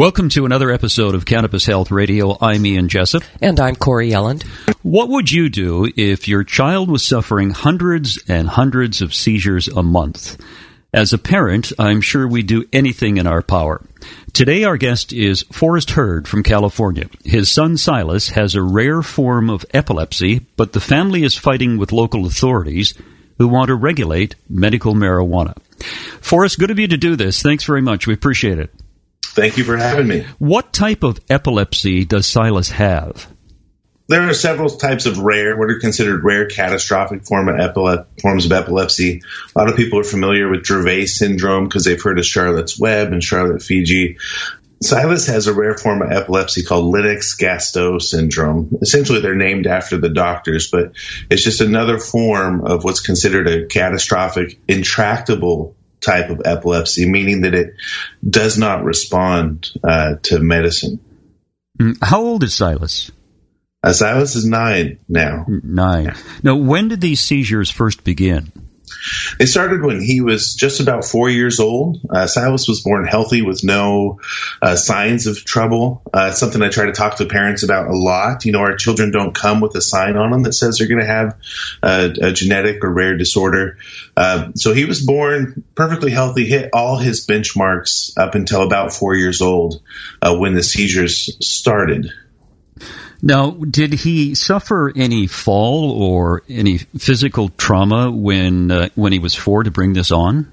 Welcome to another episode of Cannabis Health Radio. I'm Ian Jessop. And I'm Corey Yelland. What would you do if your child was suffering hundreds and hundreds of seizures a month? As a parent, I'm sure we'd do anything in our power. Today, our guest is Forrest Hurd from California. His son Silas has a rare form of epilepsy, but the family is fighting with local authorities who want to regulate medical marijuana. Forrest, good of you to do this. Thanks very much. We appreciate it. Thank you for having me. What type of epilepsy does Silas have? There are several types of rare, what are considered rare catastrophic form of epile- forms of epilepsy. A lot of people are familiar with Dravet syndrome because they've heard of Charlotte's Web and Charlotte Figi. Silas has a rare form of epilepsy called Lennox-Gastaut syndrome. Essentially, they're named after the doctors, but it's just another form of what's considered a catastrophic, intractable type of epilepsy, meaning that it does not respond uh, to medicine. Mm, how old is Silas? Uh, Silas is nine now. Nine. Now, when did these seizures first begin? They started when he was just about four years old. Uh, Silas was born healthy with no uh, signs of trouble. Uh, something I try to talk to parents about a lot. You know, our children don't come with a sign on them that says they're going to have a, a, genetic or rare disorder. Uh, so he was born perfectly healthy, hit all his benchmarks up until about four years old uh, when the seizures started. Now, did he suffer any fall or any physical trauma when uh, when he was four to bring this on?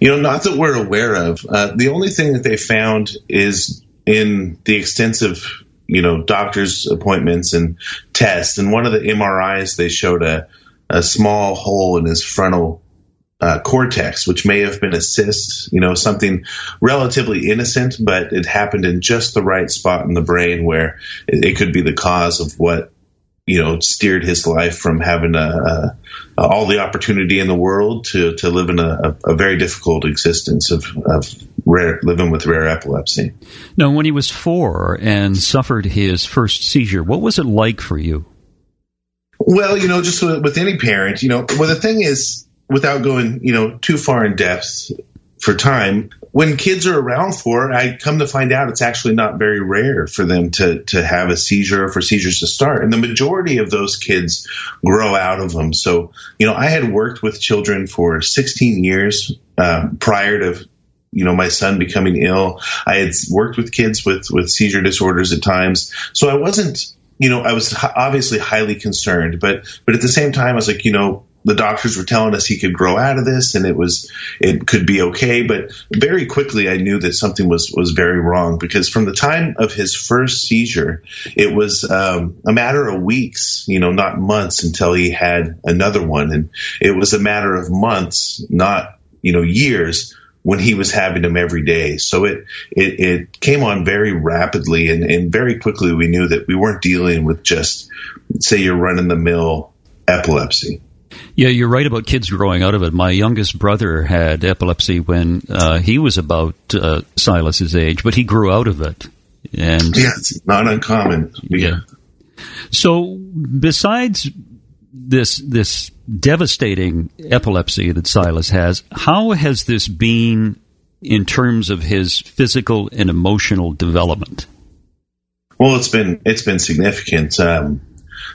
You know, not that we're aware of. Uh, the only thing that they found is in the extensive, you know, doctor's appointments and tests. And one of the MRIs, they showed a, a small hole in his frontal uh, cortex, which may have been a cyst, you know, something relatively innocent, but it happened in just the right spot in the brain where it, it could be the cause of what, you know, steered his life from having a, a, all the opportunity in the world to, to live in a, a very difficult existence of, of rare, living with rare epilepsy. Now, when he was four and suffered his first seizure, what was it like for you? Well, you know, just with, with any parent, you know, well, the thing is, without going, you know, too far in depth for time, when kids are around for, I come to find out it's actually not very rare for them to to have a seizure or for seizures to start, and the majority of those kids grow out of them. So, you know, I had worked with children for 16 years uh, prior to you know my son becoming ill. I had worked with kids with with seizure disorders at times, so I wasn't. You know, I was obviously highly concerned, but but at the same time, I was like, you know, the doctors were telling us he could grow out of this and it was it could be okay but very quickly i knew that something was was very wrong because from the time of his first seizure it was um, a matter of weeks you know not months until he had another one and it was a matter of months not you know years when he was having them every day. So it it, it came on very rapidly and, and very quickly we knew that we weren't dealing with just say your run in the mill epilepsy. Yeah, you're right about kids growing out of it. My youngest brother had epilepsy when uh, he was about uh, Silas's age, but he grew out of it. And yeah, it's not uncommon. Yeah. So besides this this devastating epilepsy that Silas has, how has this been in terms of his physical and emotional development? Well, it's been it's been significant. Um,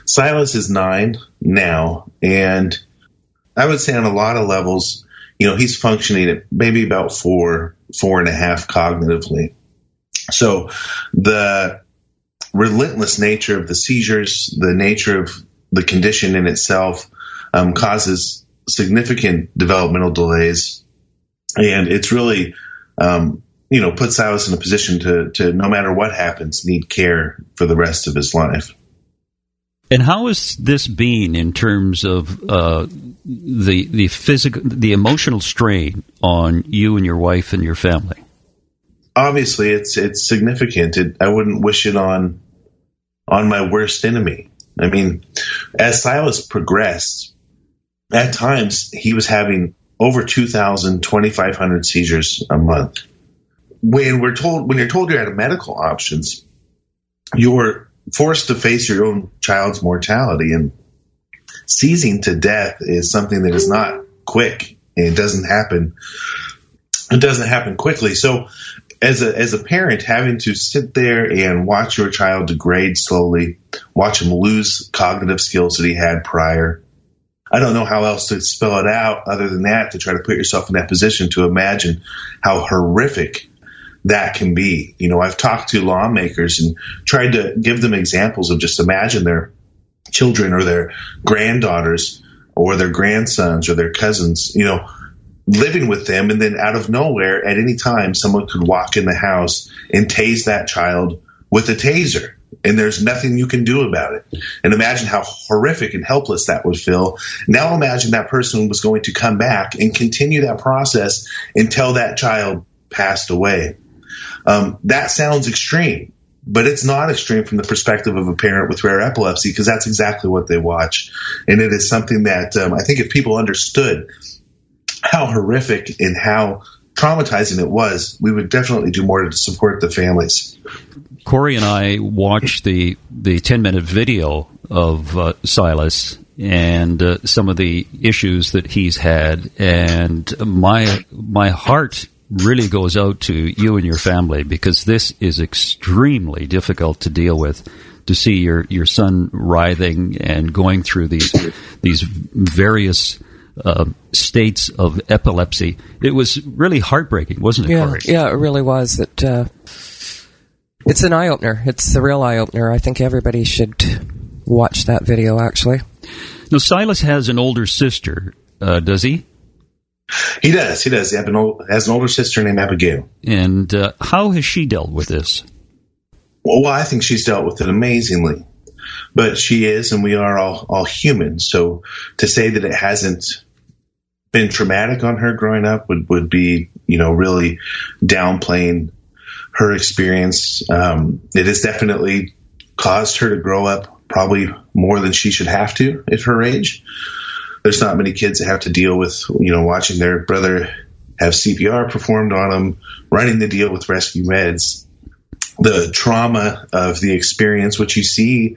Silas is nine now, and I would say on a lot of levels, you know, he's functioning at maybe about four, four and a half cognitively. So the relentless nature of the seizures, the nature of the condition in itself, um, causes significant developmental delays, and it's really, um, you know, puts Silas in a position to, to no matter what happens, need care for the rest of his life. And how has this been in terms of uh, the the physical, the emotional strain on you and your wife and your family? Obviously, it's it's significant. It, I wouldn't wish it on on my worst enemy. I mean, as Silas progressed, at times he was having over 2,000, 2,500 seizures a month. When we're told, when you're told you're out of medical options, you're forced to face your own child's mortality and seizing to death is something that is not quick. It doesn't happen. It doesn't happen quickly. So as a as a parent, having to sit there and watch your child degrade slowly, watch him lose cognitive skills that he had prior. I don't know how else to spell it out other than that to try to put yourself in that position to imagine how horrific that can be. You know, I've talked to lawmakers and tried to give them examples of just imagine their children or their granddaughters or their grandsons or their cousins, you know, living with them and then out of nowhere at any time someone could walk in the house and tase that child with a taser. And there's nothing you can do about it. And imagine how horrific and helpless that would feel. Now imagine that person was going to come back and continue that process until that child passed away um, that sounds extreme but it's not extreme from the perspective of a parent with rare epilepsy because that's exactly what they watch and it is something that um, i think if people understood how horrific and how traumatizing it was, we would definitely do more to support the families. Corey and I watched the the ten minute video of uh, Silas and uh, some of the issues that he's had, and my my heart really goes out to you and your family because this is extremely difficult to deal with. To see your your son writhing and going through these these various uh, states of epilepsy. It was really heartbreaking, wasn't it, yeah, Corey? Yeah, it really was. It, uh, it's an eye opener. It's the real eye opener. I think everybody should watch that video, actually. Now, Silas has an older sister, uh, does he? He does. He does. He has an older sister named Abigail. And uh, how has she dealt with this? Well, I think she's dealt with it amazingly but she is, and we are all all human. So to say that it hasn't been traumatic on her growing up would would be you know really downplaying her experience. Um, it has definitely caused her to grow up probably more than she should have to at her age. There's not many kids that have to deal with you know watching their brother have CPR performed on them, running the deal with rescue meds, the trauma of the experience, which you see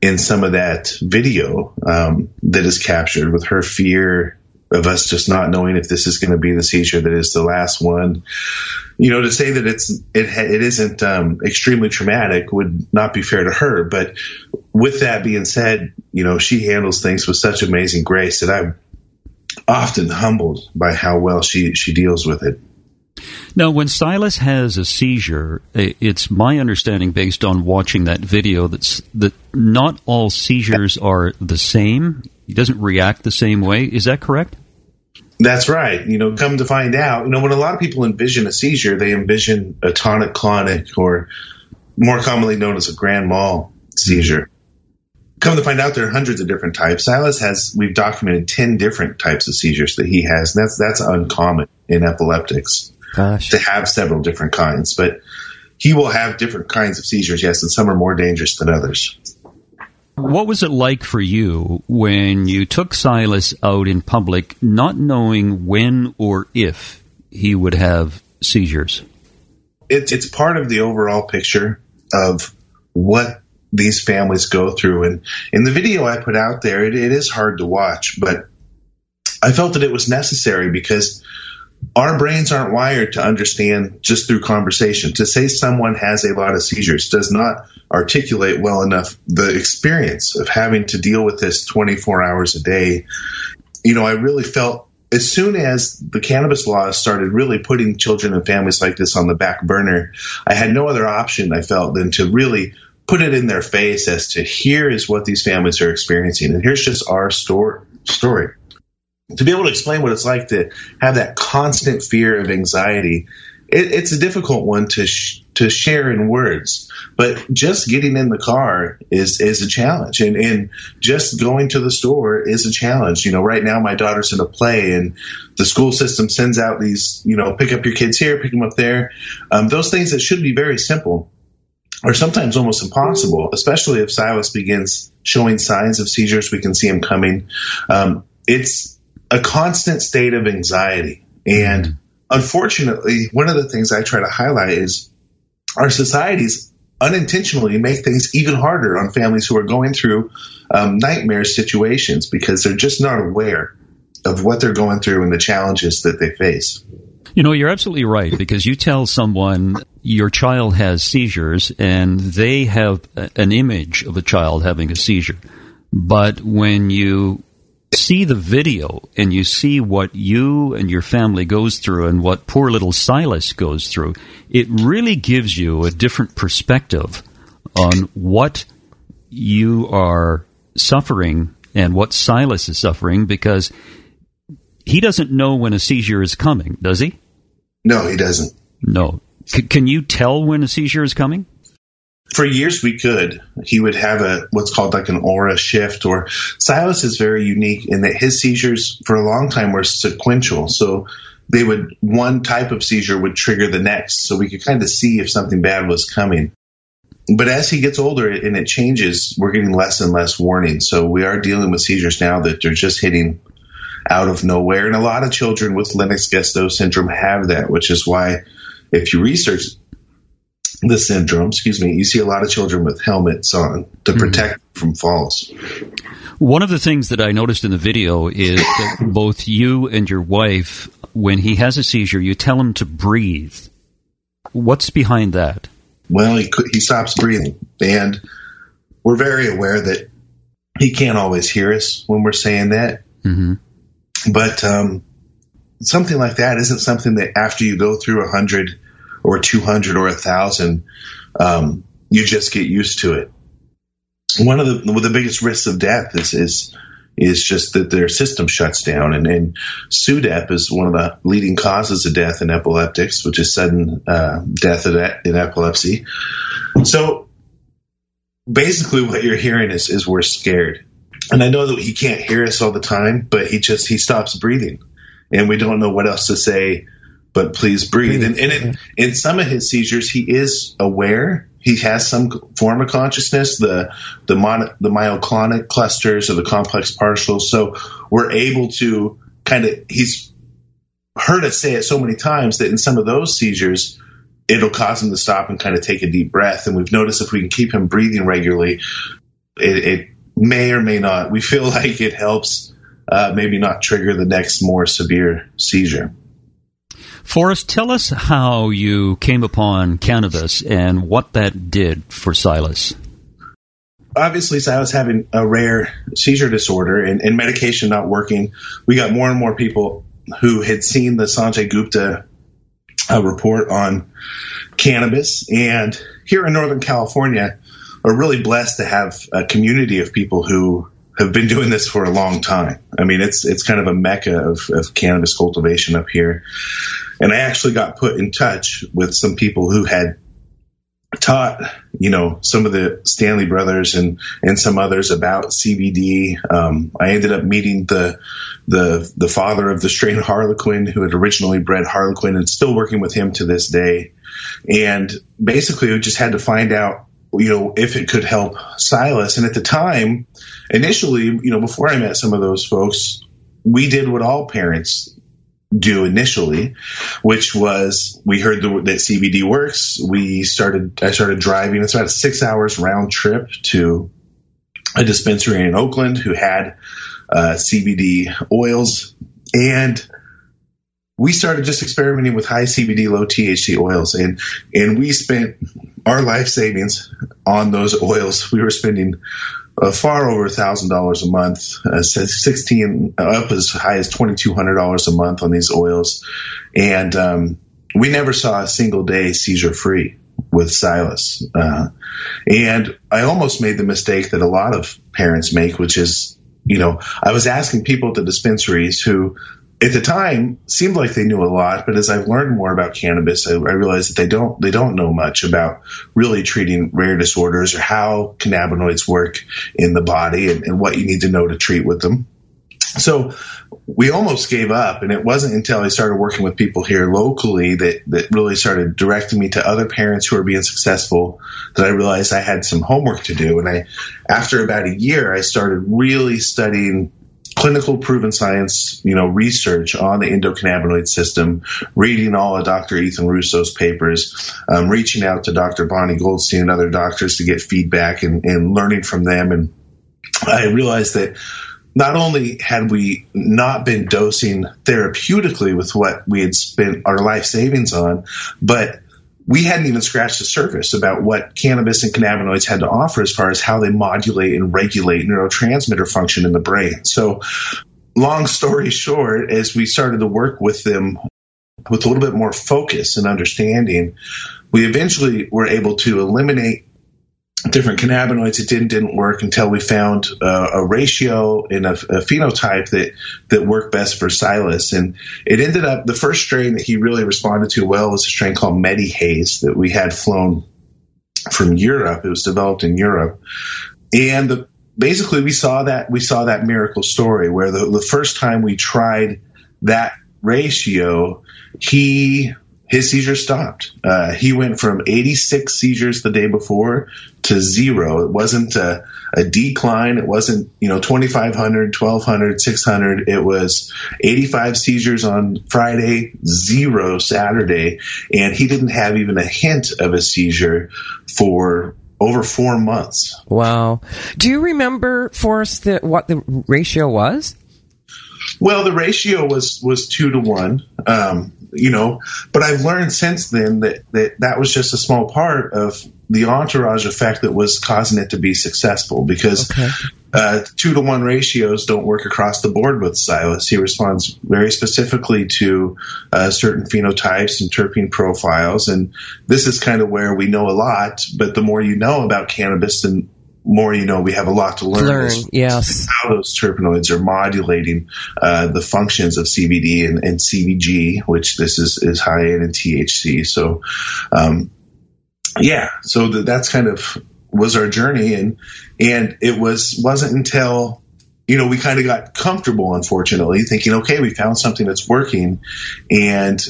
in some of that video um, that is captured with her fear of us just not knowing if this is going to be the seizure that is the last one. You know, to say that it's it it isn't um, extremely traumatic would not be fair to her. But with that being said, you know, she handles things with such amazing grace that I'm often humbled by how well she she deals with it. Now, when Silas has a seizure, it's my understanding, based on watching that video, that's that not all seizures are the same. He doesn't react the same way. Is that correct? That's right. You know, come to find out, you know, when a lot of people envision a seizure, they envision a tonic clonic or more commonly known as a grand mal seizure. Come to find out, there are hundreds of different types. Silas has, we've documented 10 different types of seizures that he has. And that's, that's uncommon in epileptics. Gosh. to have several different kinds. But he will have different kinds of seizures, yes, and some are more dangerous than others. What was it like for you when you took Silas out in public, not knowing when or if he would have seizures? It's it's part of the overall picture of what these families go through. And in the video I put out there, it, it is hard to watch, but I felt that it was necessary because our brains aren't wired to understand just through conversation. To say someone has a lot of seizures does not articulate well enough the experience of having to deal with this 24 hours a day. You know, I really felt as soon as the cannabis laws started really putting children and families like this on the back burner, I had no other option, I felt, than to really put it in their face as to here is what these families are experiencing. And here's just our story. To be able to explain what it's like to have that constant fear of anxiety it, it's a difficult one to sh- to share in words. But just getting in the car is is a challenge, and and just going to the store is a challenge. You know, right now my daughter's in a play, and the school system sends out these, you know, pick up your kids here, pick them up there. Um, those things that should be very simple are sometimes almost impossible, especially if Silas begins showing signs of seizures. We can see him coming. Um, it's a constant state of anxiety. And unfortunately, one of the things I try to highlight is our societies unintentionally make things even harder on families who are going through um, nightmare situations because they're just not aware of what they're going through and the challenges that they face. You know, you're absolutely right because you tell someone your child has seizures and they have an image of a child having a seizure. But when you see the video and you see what you and your family goes through and what poor little Silas goes through, it really gives you a different perspective on what you are suffering and what Silas is suffering because he doesn't know when a seizure is coming, does he? No, he doesn't. No. C- can you tell when a seizure is coming? For years, we could. He would have a what's called like an aura shift. Or Silas is very unique in that his seizures for a long time were sequential. So they would one type of seizure would trigger the next, so we could kind of see if something bad was coming. But as he gets older and it changes, we're getting less and less warning. So we are dealing with seizures now that they're just hitting out of nowhere. And a lot of children with Lennox-Gastaut syndrome have that, which is why if you research the syndrome, excuse me, you see a lot of children with helmets on to mm-hmm. protect mm-hmm. from falls. One of the things that I noticed in the video is that both you and your wife, when he has a seizure, you tell him to breathe. What's behind that? Well, he he stops breathing, and we're very aware that he can't always hear us when we're saying that. Mm-hmm. But um, something like that isn't something that after you go through a hundred or two hundred or a thousand, um, you just get used to it. One of the the biggest risks of death is is is just that their system shuts down, and, and SUDEP is one of the leading causes of death in epileptics, which is sudden uh, death in epilepsy. So basically, what you're hearing is is we're scared and I know that he can't hear us all the time, but he just he stops breathing, and we don't know what else to say. But please breathe. And, and in, in some of his seizures, he is aware. He has some form of consciousness, the the, mon, the myoclonic clusters or the complex partials. So we're able to kind of he's heard us say it so many times that in some of those seizures, it'll cause him to stop and kind of take a deep breath. And we've noticed if we can keep him breathing regularly, it, it may or may not. We feel like it helps uh, maybe not trigger the next more severe seizure. Forrest, tell us how you came upon cannabis and what that did for Silas. Obviously, Silas having a rare seizure disorder and, and medication not working. We got more and more people who had seen the Sanjay Gupta uh, report on cannabis. And here in Northern California, are really blessed to have a community of people who have been doing this for a long time. I mean, it's it's kind of a mecca of, of cannabis cultivation up here. And I actually got put in touch with some people who had taught, you know, some of the Stanley brothers and and some others about CBD. Um, I ended up meeting the the the father of the strain Harlequin, who had originally bred Harlequin, and still working with him to this day. And basically, we just had to find out you know, if it could help Silas. And at the time, initially, you know, before I met some of those folks, we did what all parents do initially, which was we heard the, that CBD works. We started, I started driving. It's about a six hours round trip to a dispensary in Oakland who had uh, CBD oils. And we started just experimenting with high CBD, low THC oils, and and we spent our life savings on those oils. We were spending uh, far over thousand dollars a month, uh, sixteen up as high as twenty two hundred dollars a month on these oils, and um, we never saw a single day seizure free with Silas. Uh, and I almost made the mistake that a lot of parents make, which is, you know, I was asking people at the dispensaries who at the time seemed like they knew a lot, but as I've learned more about cannabis, I, I realized that they don't they don't know much about really treating rare disorders or how cannabinoids work in the body and, and what you need to know to treat with them. So we almost gave up, and it wasn't until I started working with people here locally that that really started directing me to other parents who are being successful that I realized I had some homework to do. And I, after about a year, I started really studying clinical proven science, you know, research on the endocannabinoid system, reading all of Dr. Ethan Russo's papers, um, reaching out to Dr. Bonnie Goldstein and other doctors to get feedback and, and learning from them. And I realized that not only had we not been dosing therapeutically with what we had spent our life savings on, but we hadn't even scratched the surface about what cannabis and cannabinoids had to offer as far as how they modulate and regulate neurotransmitter function in the brain. So, long story short, as we started to work with them with a little bit more focus and understanding, we eventually were able to eliminate different cannabinoids. It didn't didn't work until we found uh, a ratio and a, a, phenotype that that worked best for Silas. And it ended up the first strain that he really responded to well was a strain called Medihaze that we had flown from Europe. It was developed in Europe, and the, basically we saw that we saw that miracle story where the, the first time we tried that ratio, he his seizure stopped. Uh, he went from 86 seizures the day before to zero. It wasn't a, a decline. It wasn't, you know, 2,500, 1,200, 600. It was 85 seizures on Friday, zero Saturday. And he didn't have even a hint of a seizure for over four months. Wow. Do you remember, Forrest, the, what the ratio was? Well, the ratio was was two to one. Um, you know, but I've learned since then that, that that was just a small part of the entourage effect that was causing it to be successful because okay. uh, two to one ratios don't work across the board with Silas. He responds very specifically to uh, certain phenotypes and terpene profiles. And this is kind of where we know a lot, but the more you know about cannabis, and more you know we have a lot to learn. Learn, yes. How those terpenoids are modulating uh, the functions of CBD and, and, CBG, which this is, is high in and THC. So, um, yeah, so the, that's kind of was our journey, and and it was wasn't until you know we kind of got comfortable, unfortunately, thinking, okay, we found something that's working, and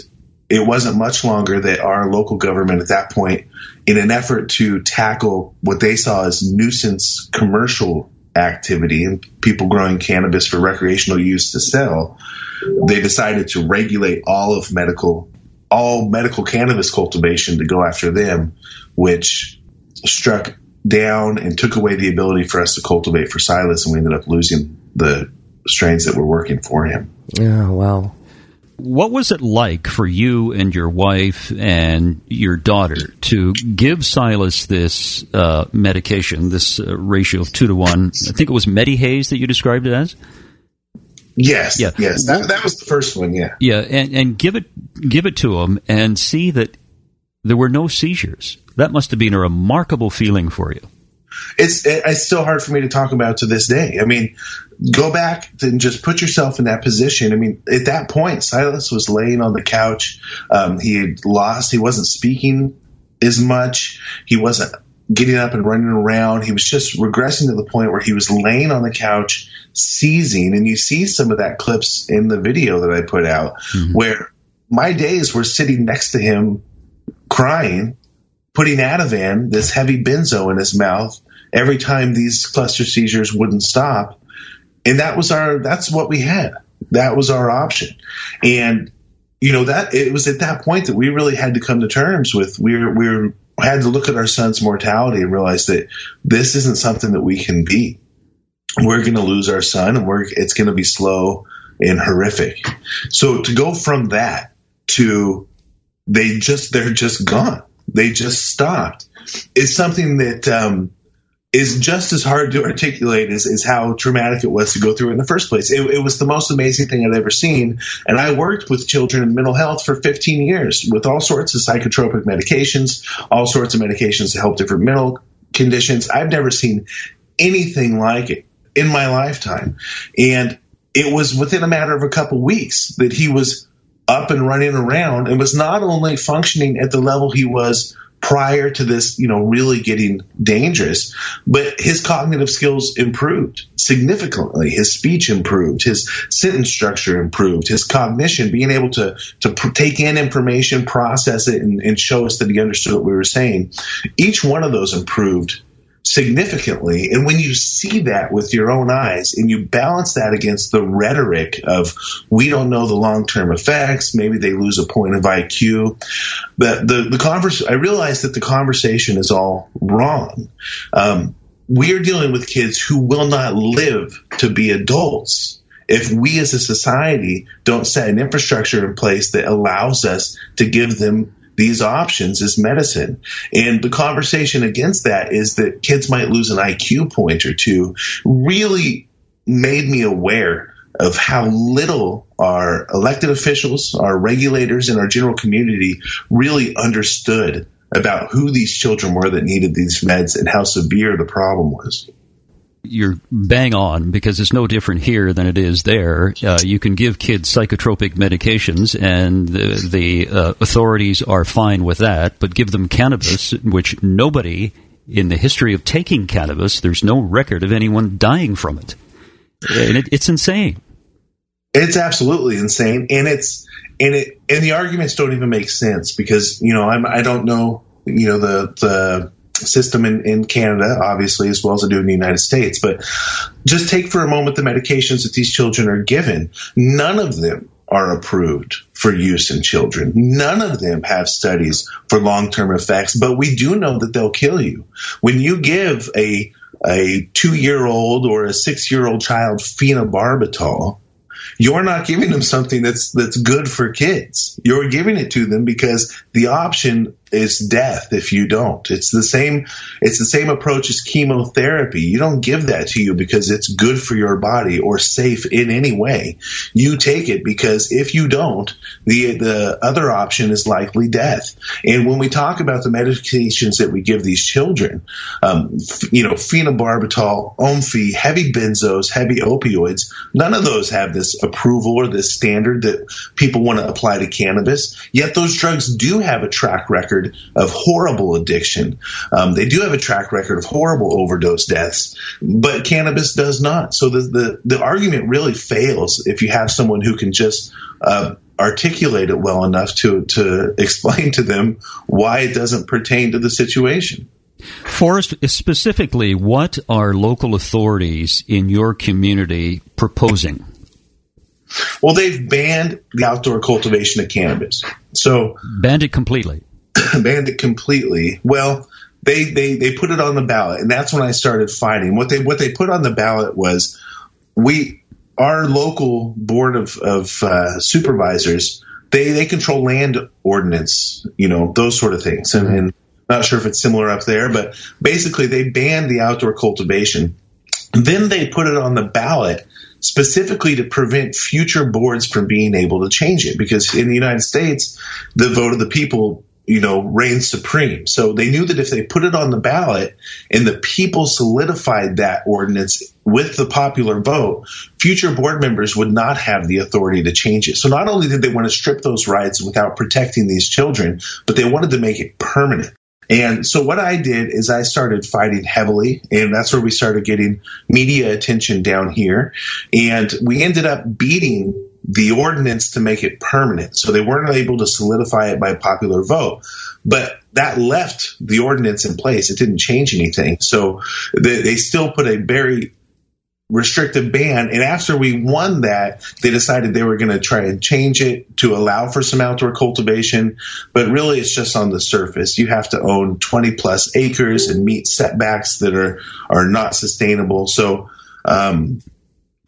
it wasn't much longer that our local government at that point, in an effort to tackle what they saw as nuisance commercial activity and people growing cannabis for recreational use to sell, they decided to regulate all of medical, all medical cannabis cultivation to go after them, which struck down and took away the ability for us to cultivate for Silas, and we ended up losing the strains that were working for him. Yeah, wow. What was it like for you and your wife and your daughter to give Silas this uh, medication, this uh, ratio of two to one? I think it was Medihaze that you described it as. Yes, yeah. yes, that, that was the first one. Yeah, yeah, and and give it give it to him and see that there were no seizures. That must have been a remarkable feeling for you it's it's still hard for me to talk about to this day. I mean, go back and just put yourself in that position. I mean, at that point, Silas was laying on the couch. Um, he had lost. He wasn't speaking as much. He wasn't getting up and running around. He was just regressing to the point where he was laying on the couch, seizing. And you see some of that clips in the video that I put out, mm-hmm. where my days were sitting next to him, crying putting Ativan, this heavy benzo, in his mouth every time these cluster seizures wouldn't stop. And that was our, that's what we had. That was our option. And, you know, that it was at that point that we really had to come to terms with, we were, we were, had to look at our son's mortality and realize that this isn't something that we can beat. We're going to lose our son and we're, it's going to be slow and horrific. So to go from that to they just, they're just gone they just stopped is something that um, is just as hard to articulate as, as how traumatic it was to go through in the first place. It, it, was the most amazing thing I'd ever seen. And I worked with children in mental health for 15 years with all sorts of psychotropic medications, all sorts of medications to help different mental conditions. I've never seen anything like it in my lifetime. And it was within a matter of a couple weeks that he was up and running around and was not only functioning at the level he was prior to this, you know, really getting dangerous, but his cognitive skills improved significantly. His speech improved, his sentence structure improved, his cognition, being able to to pr- take in information, process it, and, and show us that he understood what we were saying. Each one of those improved significantly. And when you see that with your own eyes and you balance that against the rhetoric of we don't know the long term effects, maybe they lose a point of IQ. But the, the converse, I realize that the conversation is all wrong. Um, we are dealing with kids who will not live to be adults if we as a society don't set an infrastructure in place that allows us to give them these options is medicine. And the conversation against that is that kids might lose an IQ point or two really made me aware of how little our elected officials, our regulators, and our general community really understood about who these children were that needed these meds and how severe the problem was you're bang on because it's no different here than it is there. Uh, you can give kids psychotropic medications, and the, the uh, authorities are fine with that. But give them cannabis, which nobody in the history of taking cannabis, there's no record of anyone dying from it, and it, it's insane. It's absolutely insane, and it's and it and the arguments don't even make sense because you know I'm I don't know you know the the system in, in Canada, obviously, as well as I do in the United States. But just take for a moment the medications that these children are given. None of them are approved for use in children. None of them have studies for long term effects, but we do know that they'll kill you. When you give a a two year old or a six year old child phenobarbital, you're not giving them something that's that's good for kids. You're giving it to them because the option is death if you don't. It's the same it's the same approach as chemotherapy. You don't give that to you because it's good for your body or safe in any way. You take it because if you don't, the the other option is likely death. And when we talk about the medications that we give these children, um, you know, phenobarbital, Onfi, heavy benzos, heavy opioids, none of those have this approval or this standard that people want to apply to cannabis. Yet those drugs do have a track record record of horrible addiction. Um, they do have a track record of horrible overdose deaths, but cannabis does not. So the the, the argument really fails if you have someone who can just uh, articulate it well enough to to explain to them why it doesn't pertain to the situation. Forrest, specifically, what are local authorities in your community proposing? Well, they've banned the outdoor cultivation of cannabis. So banned it completely. banned it completely. Well, they, they they put it on the ballot, and that's when I started fighting. What they what they put on the ballot was we our local board of of uh, supervisors they they control land ordinance, you know those sort of things, and, and not sure if it's similar up there, but basically they banned the outdoor cultivation. Then they put it on the ballot specifically to prevent future boards from being able to change it because in the United States the vote of the people you know, reign supreme. So they knew that if they put it on the ballot and the people solidified that ordinance with the popular vote, future board members would not have the authority to change it. So not only did they want to strip those rights without protecting these children, but they wanted to make it permanent. And so what I did is I started fighting heavily, and that's where we started getting media attention down here. And we ended up beating the ordinance to make it permanent. So they weren't able to solidify it by popular vote. But that left the ordinance in place. It didn't change anything. So they, they still put a very restrictive ban. And after we won that, they decided they were going to try and change it to allow for some outdoor cultivation. But really, it's just on the surface. You have to own 20 plus acres and meet setbacks that are, are not sustainable. So, um,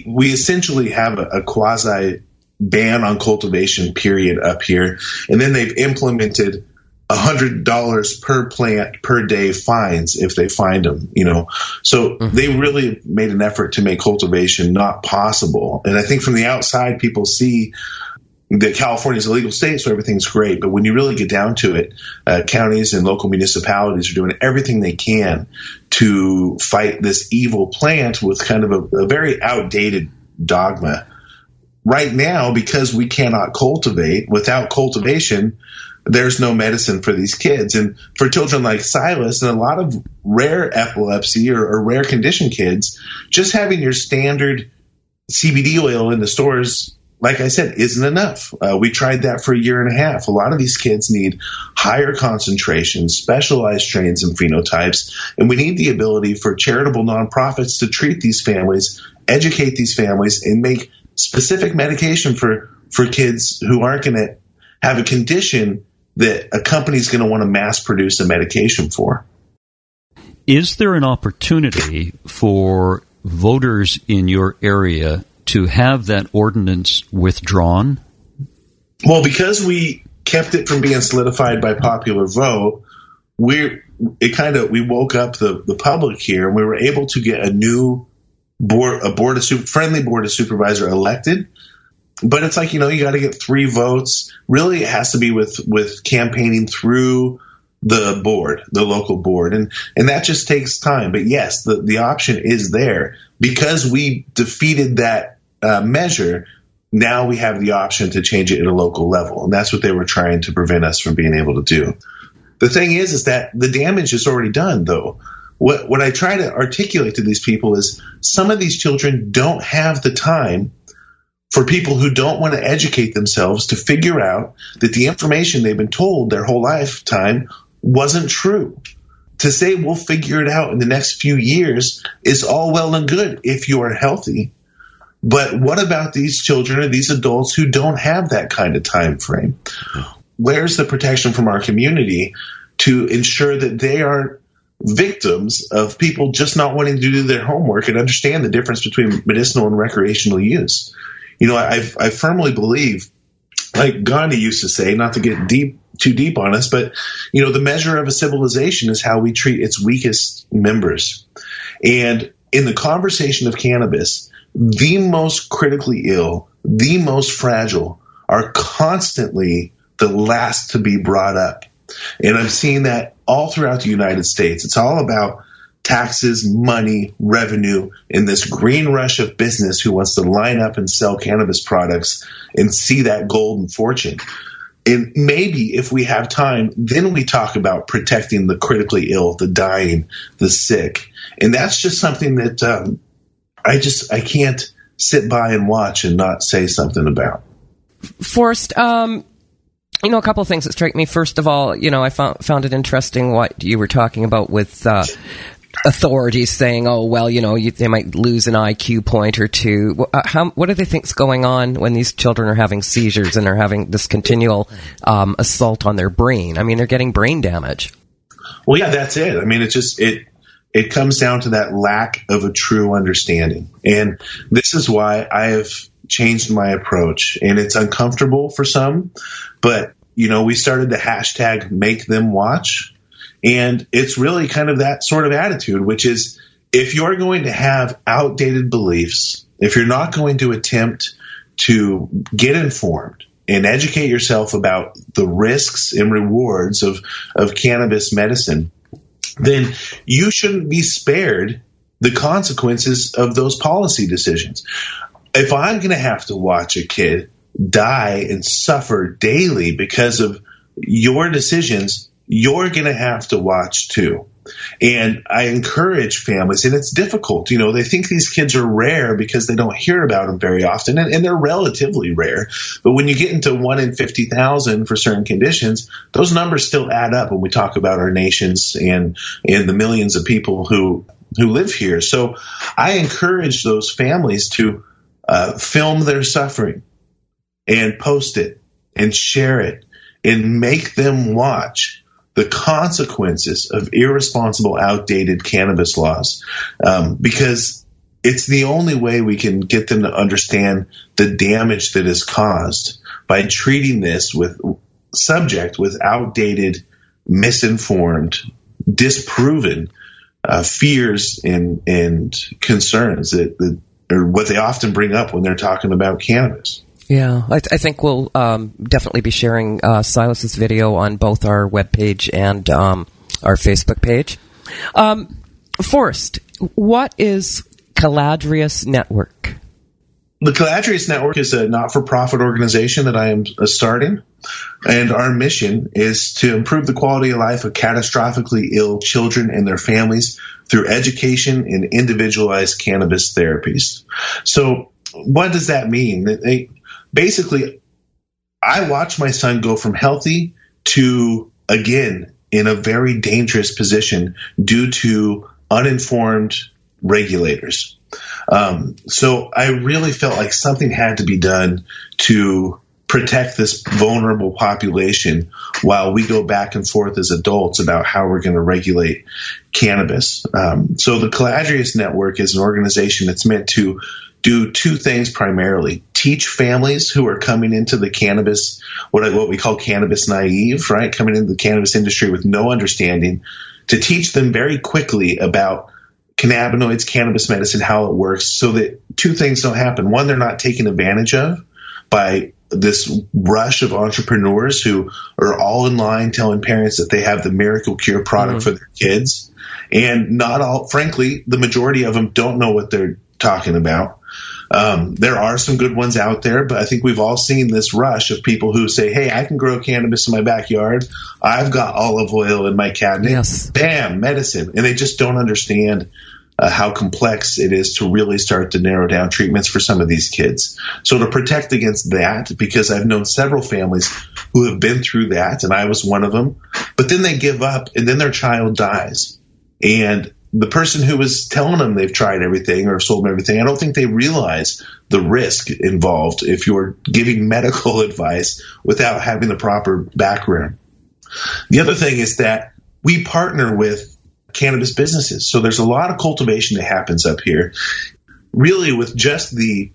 we essentially have a, a quasi ban on cultivation period up here, and then they've implemented a hundred dollars per plant per day fines if they find them. You know, so mm-hmm. they really made an effort to make cultivation not possible. And I think from the outside, people see that California is a legal state, so everything's great. But when you really get down to it, uh, counties and local municipalities are doing everything they can to fight this evil plant with kind of a, a very outdated dogma right now, because we cannot cultivate, without cultivation, there's no medicine for these kids. And for children like Silas and a lot of rare epilepsy or, or rare condition kids, just having your standard CBD oil in the stores like I said, isn't enough. Uh, we tried that for a year and a half. A lot of these kids need higher concentrations, specialized strains and phenotypes, and we need the ability for charitable nonprofits to treat these families, educate these families, and make specific medication for for kids who aren't going to have a condition that a company's going to want to mass produce a medication for. Is there an opportunity for voters in your area to have that ordinance withdrawn? Well, because we kept it from being solidified by popular vote, we're it kind of we woke up the the public here, and we were able to get a new board a board of friendly board of supervisor elected. But it's like you know you got to get three votes. Really, it has to be with with campaigning through the board, the local board, and and that just takes time. But yes, the the option is there because we defeated that uh, measure. Now we have the option to change it at a local level, and that's what they were trying to prevent us from being able to do. The thing is, is that the damage is already done, though. What what I try to articulate to these people is some of these children don't have the time for people who don't want to educate themselves to figure out that the information they've been told their whole lifetime wasn't true. To say we'll figure it out in the next few years is all well and good if you are healthy. But what about these children or these adults who don't have that kind of time frame? Where's the protection from our community to ensure that they aren't victims of people just not wanting to do their homework and understand the difference between medicinal and recreational use? You know, I, I firmly believe, like Gandhi used to say, not to get deep too deep on us, but you know, the measure of a civilization is how we treat its weakest members. And in the conversation of cannabis, the most critically ill, the most fragile are constantly the last to be brought up. And I'm seeing that all throughout the United States. It's all about taxes, money, revenue, and this green rush of business who wants to line up and sell cannabis products and see that golden fortune. And maybe if we have time, then we talk about protecting the critically ill, the dying, the sick. And that's just something that um, I just I can't sit by and watch and not say something about. Forrest, um, you know, a couple of things that strike me. First of all, you know, I found found it interesting what you were talking about with uh, authorities saying, "Oh, well, you know, you, they might lose an IQ point or two. Uh, how, what do they think's going on when these children are having seizures and are having this continual um, assault on their brain? I mean, they're getting brain damage. Well, yeah, that's it. I mean, it just it it comes down to that lack of a true understanding, and this is why I have changed my approach. And it's uncomfortable for some, but you know, we started the hashtag Make Them Watch and it's really kind of that sort of attitude, which is if you're going to have outdated beliefs, if you're not going to attempt to get informed and educate yourself about the risks and rewards of, of cannabis medicine, then you shouldn't be spared the consequences of those policy decisions. If I'm going to have to watch a kid die and suffer daily because of your decisions, you're going to have to watch too. And I encourage families, and it's difficult. You know, they think these kids are rare because they don't hear about them very often, and, and they're relatively rare. But when you get into one in 50,000 for certain conditions, those numbers still add up when we talk about our nations and, and the millions of people who, who live here. So I encourage those families to uh, film their suffering and post it and share it and make them watch the consequences of irresponsible, outdated cannabis laws, um, because it's the only way we can get them to understand the damage that is caused by treating this with subject with outdated, misinformed, disproven uh, fears and and concerns that, that are what they often bring up when they're talking about cannabis. Yeah, I, th- I think we'll um, definitely be sharing uh, Silas's video on both our webpage and um, our Facebook page. Um, Forrest, what is Caladrius Network? the Caladrius Network is a not for profit organization that I am uh, starting. And our mission is to improve the quality of life of catastrophically ill children and their families through education and individualized cannabis therapies. So, what does that mean? They, basically, I watched my son go from healthy to, again, in a very dangerous position due to uninformed regulators. Um, so I really felt like something had to be done to protect this vulnerable population while we go back and forth as adults about how we're going to regulate cannabis. Um, so the Caladrius Network is an organization that's meant to do two things primarily teach families who are coming into the cannabis what what we call cannabis naive right coming into the cannabis industry with no understanding to teach them very quickly about cannabinoids, cannabis medicine, how it works, so that two things don't happen. One, they're not taken advantage of by this rush of entrepreneurs who are all in line telling parents that they have the miracle cure product mm. for their kids. And not all, frankly, the majority of them don't know what they're talking about. Um, there are some good ones out there, but I think we've all seen this rush of people who say, Hey, I can grow cannabis in my backyard. I've got olive oil in my cabinet. Yes. Bam, medicine. And they just don't understand uh, how complex it is to really start to narrow down treatments for some of these kids. So to protect against that, because I've known several families who have been through that, and I was one of them, but then they give up and then their child dies. And the person who was telling them they've tried everything or sold them everything, I don't think they realize the risk involved if you're giving medical advice without having the proper background. The other thing is that we partner with cannabis businesses. So there's a lot of cultivation that happens up here, really with just the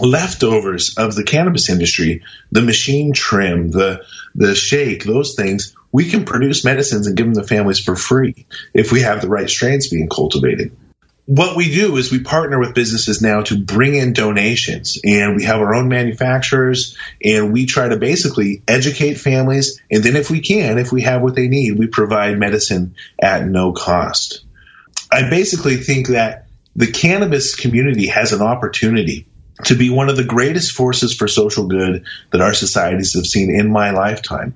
leftovers of the cannabis industry, the machine trim, the the shake, those things, we can produce medicines and give them to families for free if we have the right strains being cultivated. What we do is we partner with businesses now to bring in donations and we have our own manufacturers and we try to basically educate families and then if we can if we have what they need we provide medicine at no cost. I basically think that the cannabis community has an opportunity to be one of the greatest forces for social good that our societies have seen in my lifetime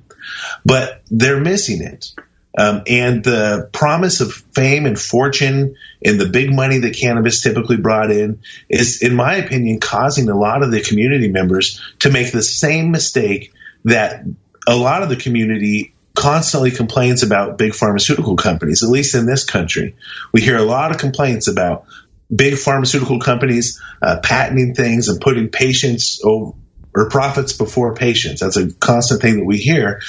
but they're missing it um, and the promise of fame and fortune and the big money that cannabis typically brought in is, in my opinion, causing a lot of the community members to make the same mistake that a lot of the community constantly complains about big pharmaceutical companies, at least in this country. We hear a lot of complaints about big pharmaceutical companies uh, patenting things and putting patients over, or profits before patients. That's a constant thing that we hear.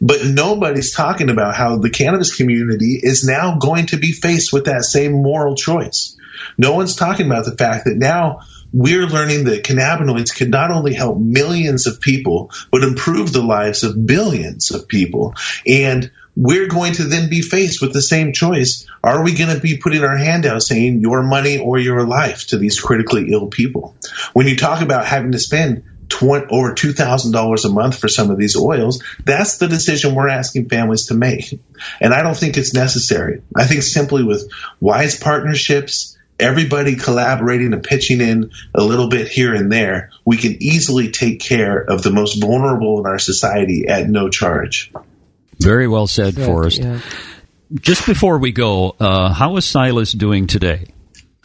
But nobody's talking about how the cannabis community is now going to be faced with that same moral choice. No one's talking about the fact that now we're learning that cannabinoids can not only help millions of people, but improve the lives of billions of people. And we're going to then be faced with the same choice. Are we going to be putting our hand out saying your money or your life to these critically ill people? When you talk about having to spend 20, over $2,000 a month for some of these oils, that's the decision we're asking families to make. And I don't think it's necessary. I think simply with wise partnerships, everybody collaborating and pitching in a little bit here and there, we can easily take care of the most vulnerable in our society at no charge. Very well said, Forrest. Yeah. Just before we go, uh, how is Silas doing today?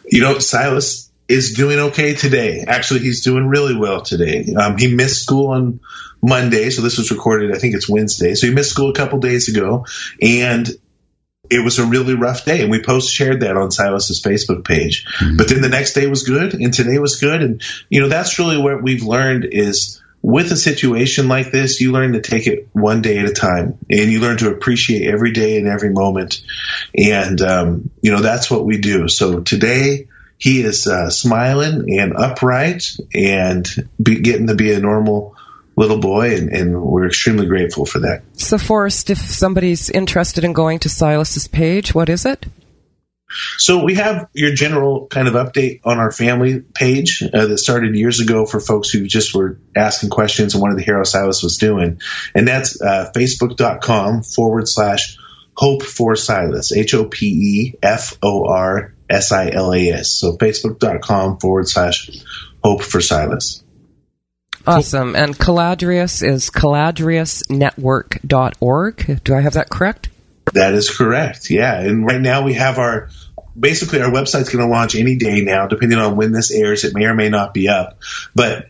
You know, Silas is doing okay today. Actually, he's doing really well today. Um, he missed school on Monday, so this was recorded. I think it's Wednesday. So he missed school a couple days ago, and it was a really rough day. And we post shared that on Silas's Facebook page. Mm-hmm. But then the next day was good, and today was good. And you know that's really what we've learned is with a situation like this, you learn to take it one day at a time, and you learn to appreciate every day and every moment. And um, you know that's what we do. So today he is uh, smiling and upright and be, getting to be a normal little boy, and, and, we're extremely grateful for that. So, Forrest, if somebody's interested in going to Silas's page, what is it? So we have your general kind of update on our family page uh, that started years ago for folks who just were asking questions and wanted to hear how Silas was doing. And that's uh, facebook.com forward slash hope for Silas, H O P E F O R S I L A S. So facebook.com forward slash hope for Silas. Awesome. And Caladrius is caladriusnetwork.org. Do I have that correct? That is correct. Yeah. And right now we have our basically our website's going to launch any day now, depending on when this airs. It may or may not be up, but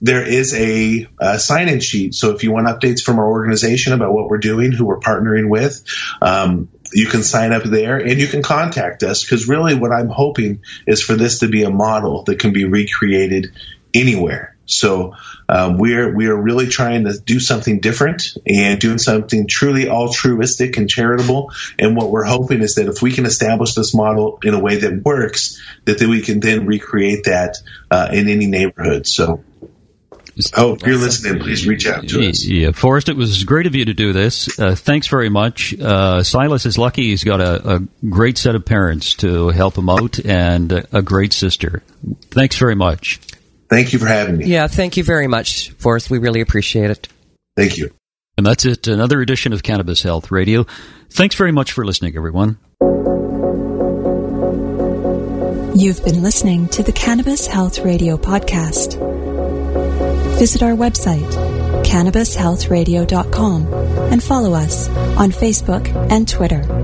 there is a, a sign-in sheet. So if you want updates from our organization about what we're doing, who we're partnering with, um, you can sign up there and you can contact us because really what I'm hoping is for this to be a model that can be recreated anywhere. So um, we're we are really trying to do something different and doing something truly altruistic and charitable. And what we're hoping is that if we can establish this model in a way that works, that then we can then recreate that uh, in any neighborhood. So Oh, if you're listening, please reach out to us. Yeah, Forrest, it was great of you to do this. Uh, thanks very much. Uh, Silas is lucky he's got a, a, great set of parents to help him out and a, a great sister. Thanks very much. Thank you for having me. Yeah, thank you very much, Forrest. We really appreciate it. Thank you. And that's it. Another edition of Cannabis Health Radio. Thanks very much for listening, everyone. You've been listening to the Cannabis Health Radio podcast. Visit our website, cannabishealthradio.com, and follow us on Facebook and Twitter.